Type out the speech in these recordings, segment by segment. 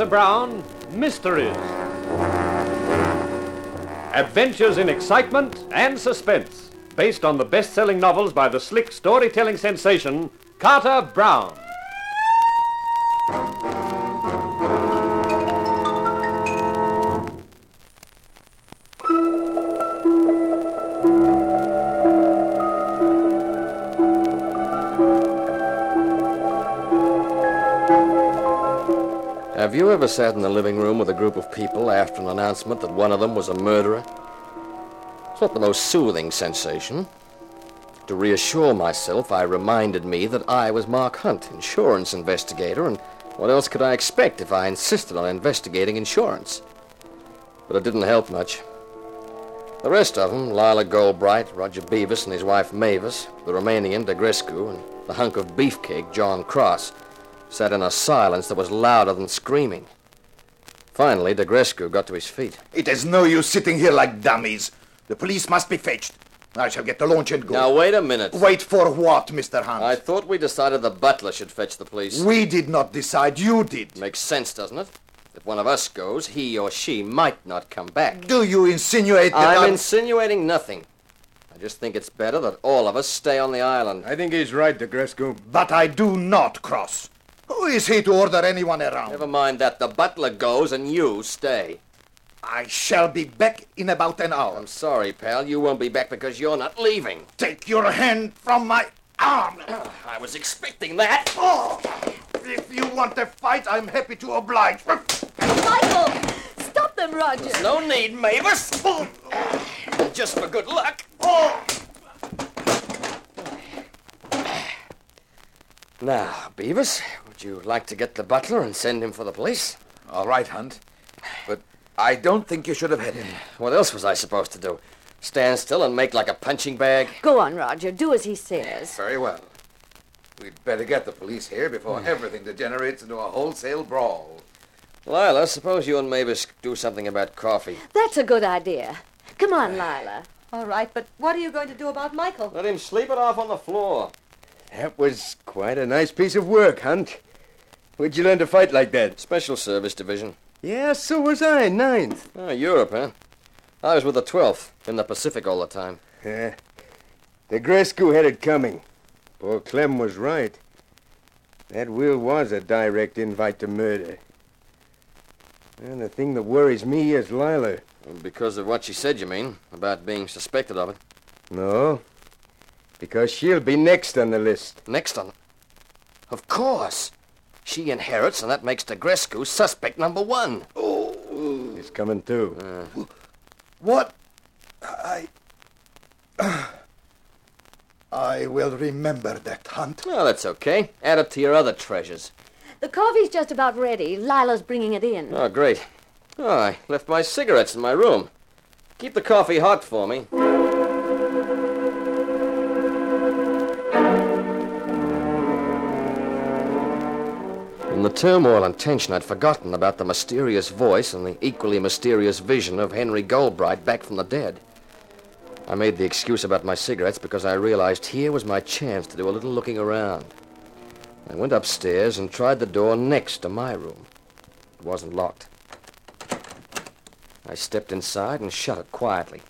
Carter Brown Mysteries. Adventures in excitement and suspense, based on the best selling novels by the slick storytelling sensation Carter Brown. Ever sat in the living room with a group of people after an announcement that one of them was a murderer? It's not the most soothing sensation. To reassure myself, I reminded me that I was Mark Hunt, insurance investigator, and what else could I expect if I insisted on investigating insurance? But it didn't help much. The rest of them, Lila Goldbright, Roger Beavis and his wife Mavis, the Romanian Degrescu, and the hunk of beefcake, John Cross, sat in a silence that was louder than screaming. Finally, Degrescu got to his feet. It is no use sitting here like dummies. The police must be fetched. I shall get the launch and go. Now, wait a minute. Wait for what, Mr. Hunt? I thought we decided the butler should fetch the police. We did not decide. You did. Makes sense, doesn't it? If one of us goes, he or she might not come back. Do you insinuate that I'm I'm- insinuating nothing. I just think it's better that all of us stay on the island. I think he's right, Degrescu. But I do not cross. Who is he to order anyone around? Never mind that. The butler goes and you stay. I shall be back in about an hour. I'm sorry, pal. You won't be back because you're not leaving. Take your hand from my arm. I was expecting that. Oh, if you want a fight, I'm happy to oblige. Michael! Stop them, Roger! There's No need, Mavis. Oh. Just for good luck. Oh, Now, Beavis, would you like to get the butler and send him for the police? All right, Hunt. But I don't think you should have hit him. What else was I supposed to do? Stand still and make like a punching bag? Go on, Roger. Do as he says. Very well. We'd better get the police here before hmm. everything degenerates into a wholesale brawl. Lila, suppose you and Mavis do something about coffee. That's a good idea. Come on, Lila. All right, but what are you going to do about Michael? Let him sleep it off on the floor. That was quite a nice piece of work, Hunt. Where'd you learn to fight like that? Special Service Division. Yeah, so was I, ninth. Oh, Europe, huh? I was with the 12th, in the Pacific all the time. Yeah. Degrescu had it coming. Poor Clem was right. That will was a direct invite to murder. And the thing that worries me is Lila. Because of what she said, you mean? About being suspected of it. No, because she'll be next on the list. Next on. Of course. She inherits, and that makes Degrescu suspect number one. Oh. He's coming too. Uh. what? I. I will remember that, Hunt. Well, that's okay. Add it to your other treasures. The coffee's just about ready. Lila's bringing it in. Oh, great. Oh, I left my cigarettes in my room. Keep the coffee hot for me. In the turmoil and tension, I'd forgotten about the mysterious voice and the equally mysterious vision of Henry Goldbright back from the dead. I made the excuse about my cigarettes because I realized here was my chance to do a little looking around. I went upstairs and tried the door next to my room. It wasn't locked. I stepped inside and shut it quietly.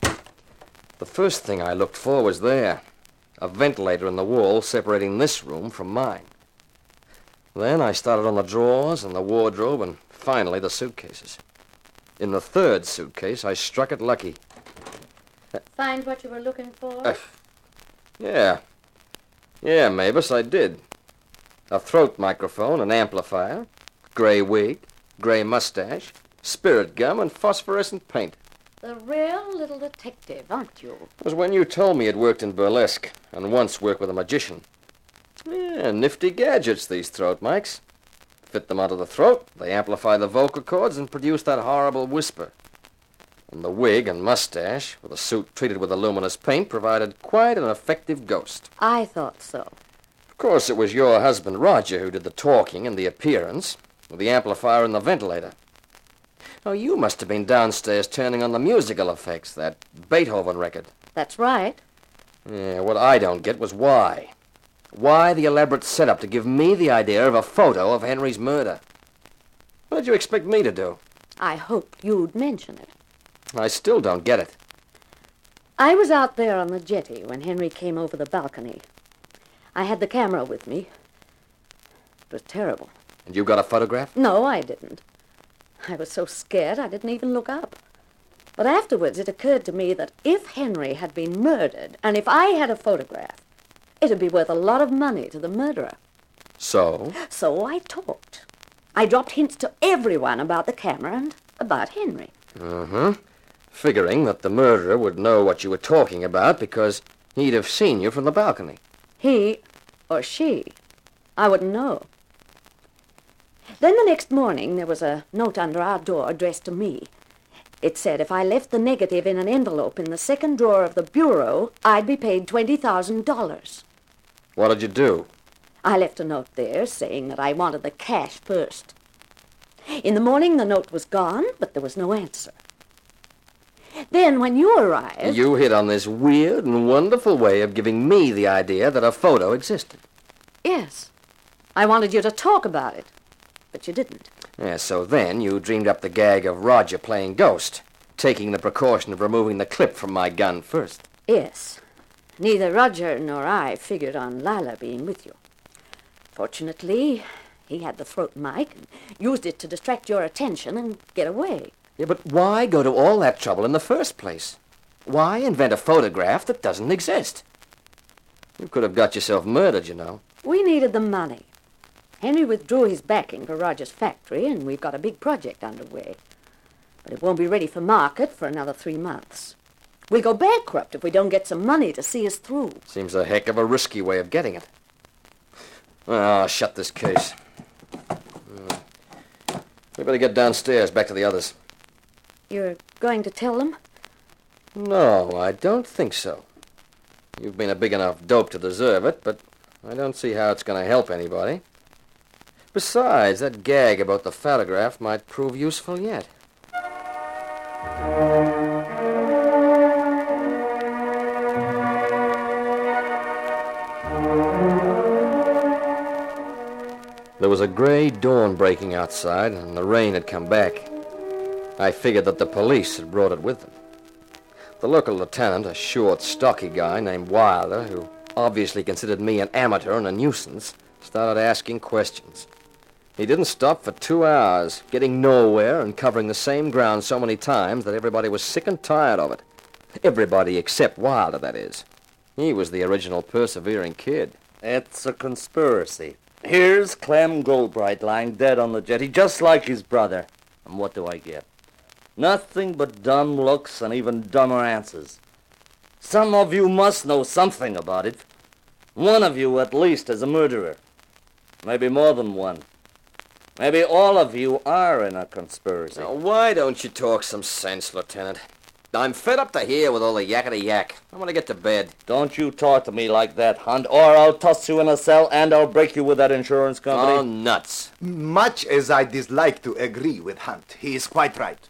The first thing I looked for was there a ventilator in the wall separating this room from mine. Then I started on the drawers and the wardrobe and finally the suitcases. In the third suitcase, I struck it lucky. Find what you were looking for? Uh, yeah. Yeah, Mavis, I did. A throat microphone, an amplifier, gray wig, gray mustache, spirit gum, and phosphorescent paint. The real little detective, aren't you? It was when you told me you'd worked in burlesque and once worked with a magician. Yeah, nifty gadgets, these throat mics. Fit them onto the throat, they amplify the vocal cords and produce that horrible whisper. And the wig and mustache, with a suit treated with a luminous paint, provided quite an effective ghost. I thought so. Of course, it was your husband, Roger, who did the talking and the appearance, with the amplifier and the ventilator. Oh, you must have been downstairs turning on the musical effects, that Beethoven record. That's right. Yeah, what I don't get was why. Why the elaborate setup to give me the idea of a photo of Henry's murder? What did you expect me to do? I hoped you'd mention it. I still don't get it. I was out there on the jetty when Henry came over the balcony. I had the camera with me. It was terrible. And you got a photograph? No, I didn't. I was so scared I didn't even look up. But afterwards it occurred to me that if Henry had been murdered, and if I had a photograph, it'd be worth a lot of money to the murderer. So? So I talked. I dropped hints to everyone about the camera and about Henry. Uh-huh. Figuring that the murderer would know what you were talking about because he'd have seen you from the balcony. He or she, I wouldn't know. Then the next morning there was a note under our door addressed to me. It said if I left the negative in an envelope in the second drawer of the bureau, I'd be paid $20,000. What did you do? I left a note there saying that I wanted the cash first. In the morning the note was gone, but there was no answer. Then when you arrived... You hit on this weird and wonderful way of giving me the idea that a photo existed. Yes. I wanted you to talk about it, but you didn't. Yeah, so then you dreamed up the gag of Roger playing ghost, taking the precaution of removing the clip from my gun first. Yes. Neither Roger nor I figured on Lila being with you. Fortunately, he had the throat mic and used it to distract your attention and get away. Yeah, but why go to all that trouble in the first place? Why invent a photograph that doesn't exist? You could have got yourself murdered, you know. We needed the money. Henry withdrew his backing for Roger's factory, and we've got a big project underway. But it won't be ready for market for another three months. We'll go bankrupt if we don't get some money to see us through. Seems a heck of a risky way of getting it. Well, I'll shut this case. Hmm. We better get downstairs, back to the others. You're going to tell them? No, I don't think so. You've been a big enough dope to deserve it, but I don't see how it's going to help anybody. Besides, that gag about the photograph might prove useful yet. There was a gray dawn breaking outside, and the rain had come back. I figured that the police had brought it with them. The local lieutenant, a short, stocky guy named Wilder, who obviously considered me an amateur and a nuisance, started asking questions. He didn't stop for two hours, getting nowhere and covering the same ground so many times that everybody was sick and tired of it. Everybody except Wilder, that is. He was the original persevering kid. It's a conspiracy. Here's Clem Goldbright lying dead on the jetty, just like his brother. And what do I get? Nothing but dumb looks and even dumber answers. Some of you must know something about it. One of you, at least, is a murderer. Maybe more than one. Maybe all of you are in a conspiracy. Now, why don't you talk some sense, Lieutenant? I'm fed up to here with all the yakety yak. I want to get to bed. Don't you talk to me like that, Hunt, or I'll toss you in a cell and I'll break you with that insurance company. Oh, nuts. Much as I dislike to agree with Hunt, he is quite right.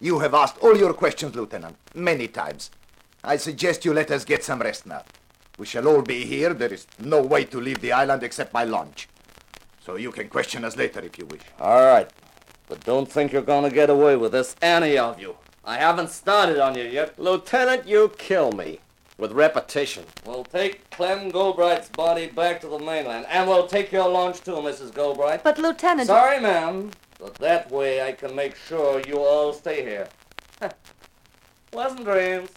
You have asked all your questions, Lieutenant, many times. I suggest you let us get some rest now. We shall all be here. There is no way to leave the island except by launch. So you can question us later if you wish. All right. But don't think you're going to get away with this, any of you. I haven't started on you yet. Lieutenant, you kill me. With repetition. We'll take Clem Goldbright's body back to the mainland, and we'll take your launch too, Mrs. Goldbright. But, Lieutenant... Sorry, ma'am, but that way I can make sure you all stay here. Pleasant dreams.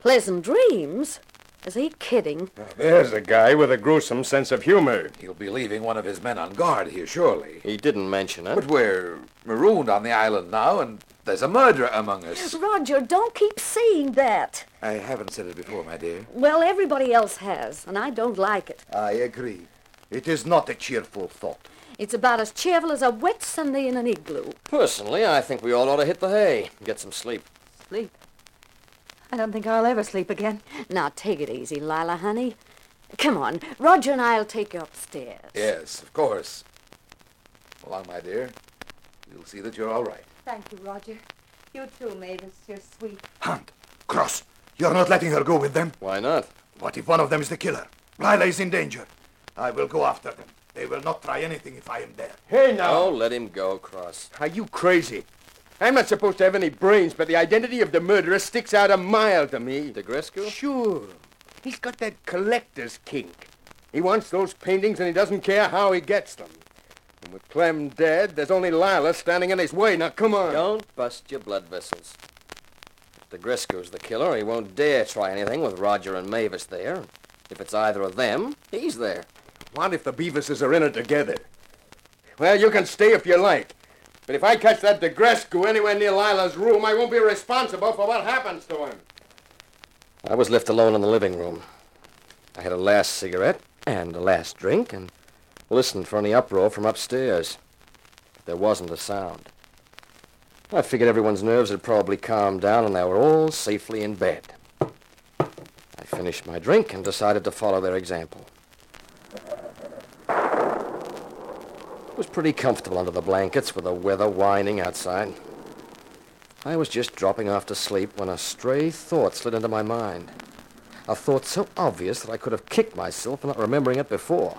Pleasant dreams? Is he kidding? There's a guy with a gruesome sense of humor. He'll be leaving one of his men on guard here, surely. He didn't mention it. But we're marooned on the island now, and there's a murderer among us. Roger, don't keep saying that. I haven't said it before, my dear. Well, everybody else has, and I don't like it. I agree. It is not a cheerful thought. It's about as cheerful as a wet Sunday in an igloo. Personally, I think we all ought to hit the hay and get some sleep. Sleep. I don't think I'll ever sleep again. Now, take it easy, Lila, honey. Come on. Roger and I'll take you upstairs. Yes, of course. Along, my dear. You'll see that you're all right. Thank you, Roger. You too, Mavis. You're sweet. Hunt, Cross, you're not letting her go with them? Why not? What if one of them is the killer? Lila is in danger. I will go after them. They will not try anything if I am there. Hey, now. Oh, let him go, Cross. Are you crazy? I'm not supposed to have any brains, but the identity of the murderer sticks out a mile to me. Degrescu? Sure. He's got that collector's kink. He wants those paintings and he doesn't care how he gets them. And with Clem dead, there's only Lila standing in his way. Now, come on. Don't bust your blood vessels. If Degrescu's the killer, he won't dare try anything with Roger and Mavis there. If it's either of them, he's there. What if the Beavises are in it together? Well, you can stay if you like. But if I catch that DeGrescu anywhere near Lila's room, I won't be responsible for what happens to him. I was left alone in the living room. I had a last cigarette and a last drink and listened for any uproar from upstairs. But there wasn't a sound. I figured everyone's nerves had probably calmed down and they were all safely in bed. I finished my drink and decided to follow their example. It was pretty comfortable under the blankets with the weather whining outside. I was just dropping off to sleep when a stray thought slid into my mind. A thought so obvious that I could have kicked myself for not remembering it before.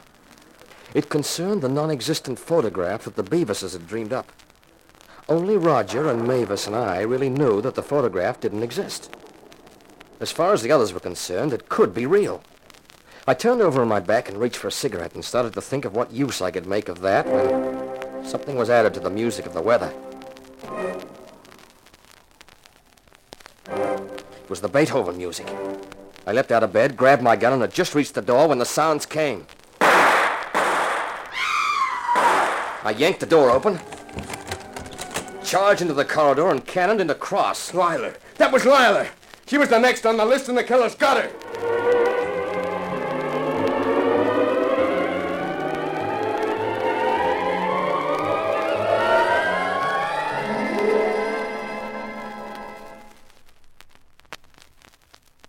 It concerned the non-existent photograph that the Beavises had dreamed up. Only Roger and Mavis and I really knew that the photograph didn't exist. As far as the others were concerned, it could be real. I turned over on my back and reached for a cigarette and started to think of what use I could make of that when something was added to the music of the weather. It was the Beethoven music. I leapt out of bed, grabbed my gun, and had just reached the door when the sounds came. I yanked the door open, charged into the corridor, and cannoned into Cross. Lila. That was Lila. She was the next on the list, and the killer's got her.